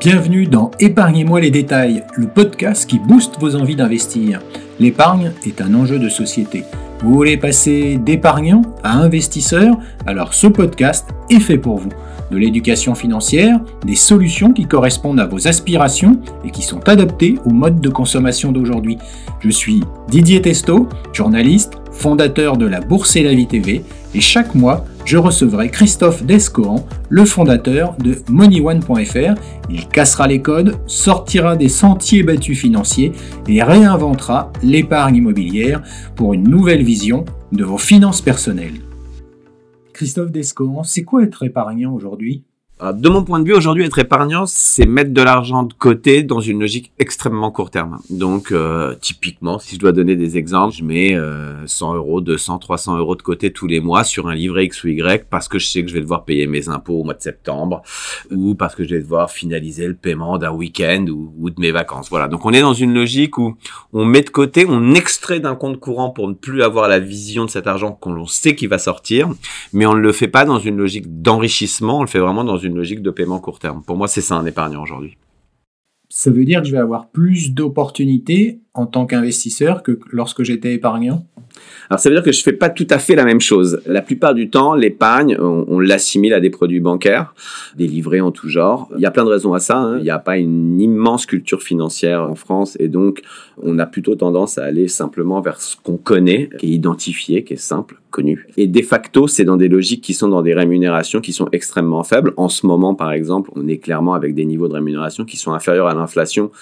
Bienvenue dans Épargnez-moi les détails, le podcast qui booste vos envies d'investir. L'épargne est un enjeu de société. Vous voulez passer d'épargnant à investisseur? Alors ce podcast est fait pour vous. De l'éducation financière, des solutions qui correspondent à vos aspirations et qui sont adaptées au mode de consommation d'aujourd'hui. Je suis Didier Testo, journaliste, fondateur de la Bourse et la Vie TV, et chaque mois, je recevrai Christophe Descoran, le fondateur de MoneyOne.fr. Il cassera les codes, sortira des sentiers battus financiers et réinventera l'épargne immobilière pour une nouvelle vision de vos finances personnelles. Christophe Descoran, c'est quoi être épargnant aujourd'hui? De mon point de vue, aujourd'hui, être épargnant, c'est mettre de l'argent de côté dans une logique extrêmement court terme. Donc, euh, typiquement, si je dois donner des exemples, je mets 100 euh, euros, 200, 300 euros de côté tous les mois sur un livret X ou Y parce que je sais que je vais devoir payer mes impôts au mois de septembre ou parce que je vais devoir finaliser le paiement d'un week-end ou, ou de mes vacances. Voilà. Donc, on est dans une logique où on met de côté, on extrait d'un compte courant pour ne plus avoir la vision de cet argent qu'on sait qu'il va sortir, mais on ne le fait pas dans une logique d'enrichissement, on le fait vraiment dans une logique de paiement court terme. Pour moi, c'est ça un épargnant aujourd'hui. Ça veut dire que je vais avoir plus d'opportunités en tant qu'investisseur que lorsque j'étais épargnant alors ça veut dire que je fais pas tout à fait la même chose. La plupart du temps, l'épargne, on, l'assimile à des produits bancaires, des livrets en tout genre. Il y a plein de raisons à ça. Hein. Il n'y a pas une immense culture financière en France et donc on a plutôt tendance à aller simplement vers ce qu'on connaît, qui est identifié, qui est simple, connu. Et de facto, c'est dans des logiques qui sont dans des rémunérations qui sont extrêmement faibles. En ce moment, par exemple, on est clairement avec des niveaux de rémunération qui sont inférieurs à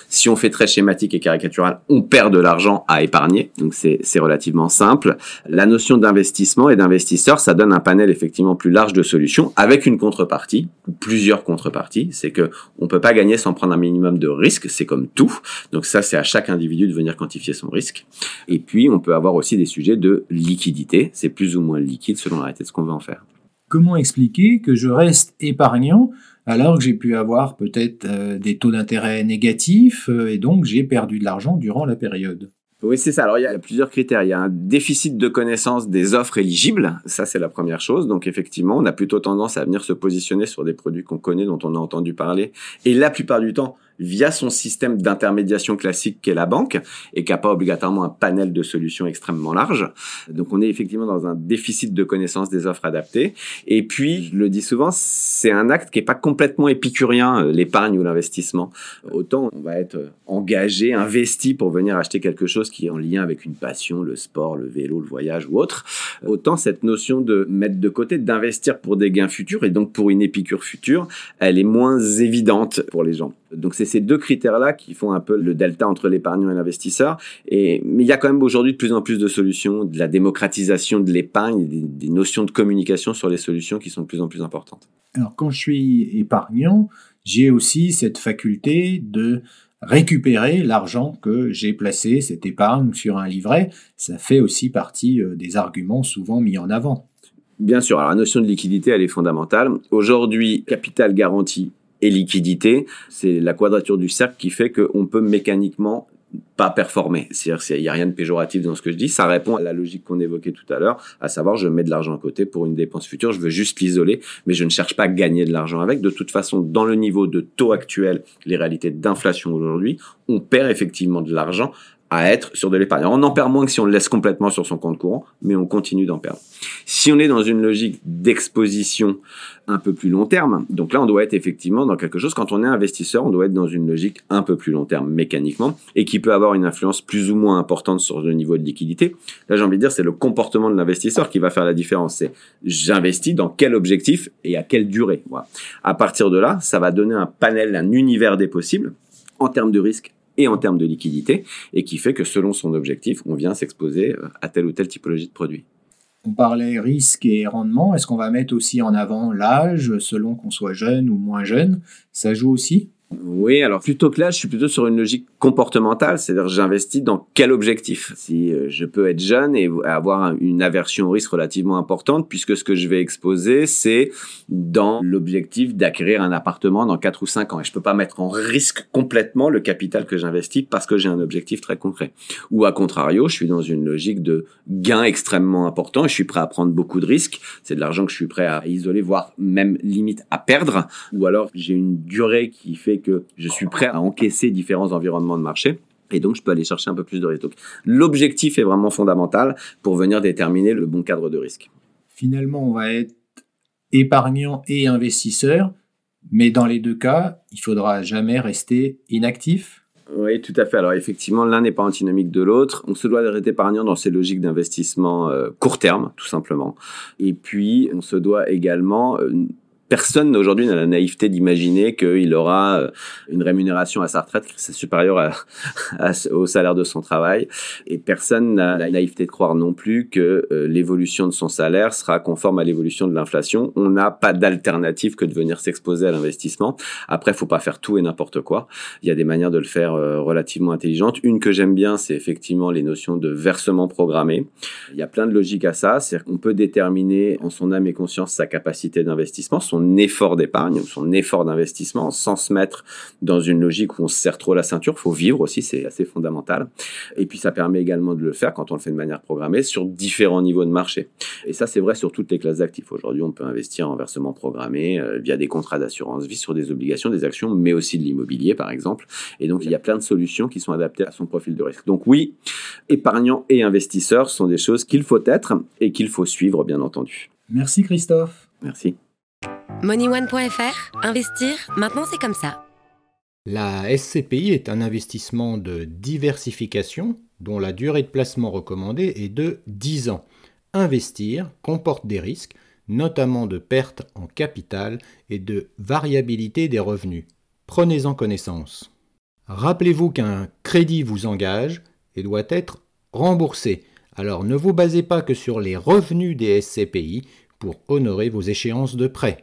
Si on fait très schématique et caricatural, on perd de l'argent à épargner. Donc c'est relativement simple. La notion d'investissement et d'investisseur, ça donne un panel effectivement plus large de solutions avec une contrepartie plusieurs contreparties. C'est que on peut pas gagner sans prendre un minimum de risque. C'est comme tout. Donc ça, c'est à chaque individu de venir quantifier son risque. Et puis, on peut avoir aussi des sujets de liquidité. C'est plus ou moins liquide selon la réalité de ce qu'on veut en faire. Comment expliquer que je reste épargnant alors que j'ai pu avoir peut-être euh, des taux d'intérêt négatifs euh, et donc j'ai perdu de l'argent durant la période oui, c'est ça. Alors, il y a plusieurs critères. Il y a un déficit de connaissance des offres éligibles. Ça, c'est la première chose. Donc, effectivement, on a plutôt tendance à venir se positionner sur des produits qu'on connaît, dont on a entendu parler. Et la plupart du temps, via son système d'intermédiation classique qu'est la banque et qui n'a pas obligatoirement un panel de solutions extrêmement large. Donc on est effectivement dans un déficit de connaissance des offres adaptées. Et puis, je le dis souvent, c'est un acte qui n'est pas complètement épicurien, euh, l'épargne ou l'investissement. Autant on va être engagé, investi pour venir acheter quelque chose qui est en lien avec une passion, le sport, le vélo, le voyage ou autre. Autant cette notion de mettre de côté, d'investir pour des gains futurs et donc pour une épicure future, elle est moins évidente pour les gens. Donc c'est ces deux critères-là qui font un peu le delta entre l'épargnant et l'investisseur. Et, mais il y a quand même aujourd'hui de plus en plus de solutions, de la démocratisation de l'épargne, des, des, notions de communication sur les solutions qui sont de plus en plus importantes. Alors quand je suis épargnant, j'ai aussi cette faculté de récupérer l'argent que j'ai placé, cette épargne, sur un livret. Ça fait aussi partie euh, des arguments souvent mis en avant. Bien sûr, alors la notion de liquidité, elle est fondamentale. Aujourd'hui, capital garanti et liquidité, c'est la quadrature du cercle qui fait qu'on peut mécaniquement pas performer. C'est-à-dire qu'il n'y a rien de péjoratif dans ce que je dis. Ça répond à la logique qu'on évoquait tout à l'heure, à savoir je mets de l'argent à côté pour une dépense future, je veux juste l'isoler, mais je ne cherche pas à gagner de l'argent avec. De toute façon, dans le niveau de taux actuel, les réalités d'inflation aujourd'hui, on perd effectivement de l'argent à être sur de l'épargne. On en perd moins que si on le laisse complètement sur son compte courant, mais on continue d'en perdre. Si on est dans une logique d'exposition un peu plus long terme, donc là on doit être effectivement dans quelque chose, quand on est investisseur, on doit être dans une logique un peu plus long terme mécaniquement, et qui peut avoir une influence plus ou moins importante sur le niveau de liquidité. Là j'ai envie de dire c'est le comportement de l'investisseur qui va faire la différence. C'est j'investis dans quel objectif et à quelle durée. Voilà. À partir de là, ça va donner un panel, un univers des possibles en termes de risque et en termes de liquidité, et qui fait que selon son objectif, on vient s'exposer euh, à telle ou telle typologie de produit. On parlait risque et rendement. Est-ce qu'on va mettre aussi en avant l'âge selon qu'on soit jeune ou moins jeune? Ça joue aussi? Oui, alors plutôt que là, je suis plutôt sur une logique comportementale, c'est-à-dire j'investis dans quel objectif? Si euh, je peux être jeune et avoir une aversion au risque relativement importante, puisque ce que je vais exposer, c'est dans l'objectif d'acquérir un appartement dans 4 ou 5 ans. Et je peux pas mettre en risque complètement le capital que j'investis parce que j'ai un objectif très concret. Ou à contrario, je suis dans une logique de gain extrêmement important et je suis prêt à prendre beaucoup de risques. C'est de l'argent que je suis prêt à isoler, voire même limite à perdre. Ou alors j'ai une durée qui fait que je suis prêt à encaisser différents environnements de marché. Et donc, je peux aller chercher un peu plus de risque. l'objectif est vraiment fondamental pour venir déterminer le bon cadre de risque. Finalement, on va être épargnant et investisseur, mais dans les deux cas, il faudra jamais rester inactif. Oui, tout à fait. Alors effectivement, l'un n'est pas antinomique de l'autre. On se doit d'être épargnant dans ces logiques d'investissement euh, court terme, tout simplement. Et puis, on se doit également euh, personne aujourd'hui n'a la naïveté d'imaginer qu'il aura euh, une rémunération à sa retraite qui supérieure au salaire de son travail. Et personne n'a la naïveté de croire non plus que euh, l'évolution de son salaire sera conforme à l'évolution de l'inflation. On n'a pas d'alternative que de venir s'exposer à l'investissement. Après, faut pas faire tout et n'importe quoi. Il y a des manières de le faire euh, relativement intelligentes. Une que j'aime bien, c'est effectivement les notions de versement programmé. Il y a plein de logiques à ça. C'est-à-dire qu'on peut déterminer en son âme et conscience sa capacité d'investissement, effort d'épargne, son effort d'investissement, sans se mettre dans une logique où on se serre trop la ceinture. Il faut vivre aussi, c'est assez fondamental. Et puis ça permet également de le faire quand on le fait de manière programmée sur différents niveaux de marché. Et ça, c'est vrai sur toutes les classes d'actifs. Aujourd'hui, on peut investir en versement programmé euh, via des contrats d'assurance vie sur des obligations, des actions, mais aussi de l'immobilier, par exemple. Et donc, il y a plein de solutions qui sont adaptées à son profil de risque. Donc oui, épargnant et investisseur sont des choses qu'il faut être et qu'il faut suivre, bien entendu. Merci Christophe. Merci. MoneyOne.fr, investir, maintenant c'est comme ça. La SCPI est un investissement de diversification dont la durée de placement recommandée est de 10 ans. Investir comporte des risques, notamment de perte en capital et de variabilité des revenus. Prenez-en connaissance. Rappelez-vous qu'un crédit vous engage et doit être remboursé. Alors ne vous basez pas que sur les revenus des SCPI pour honorer vos échéances de prêt.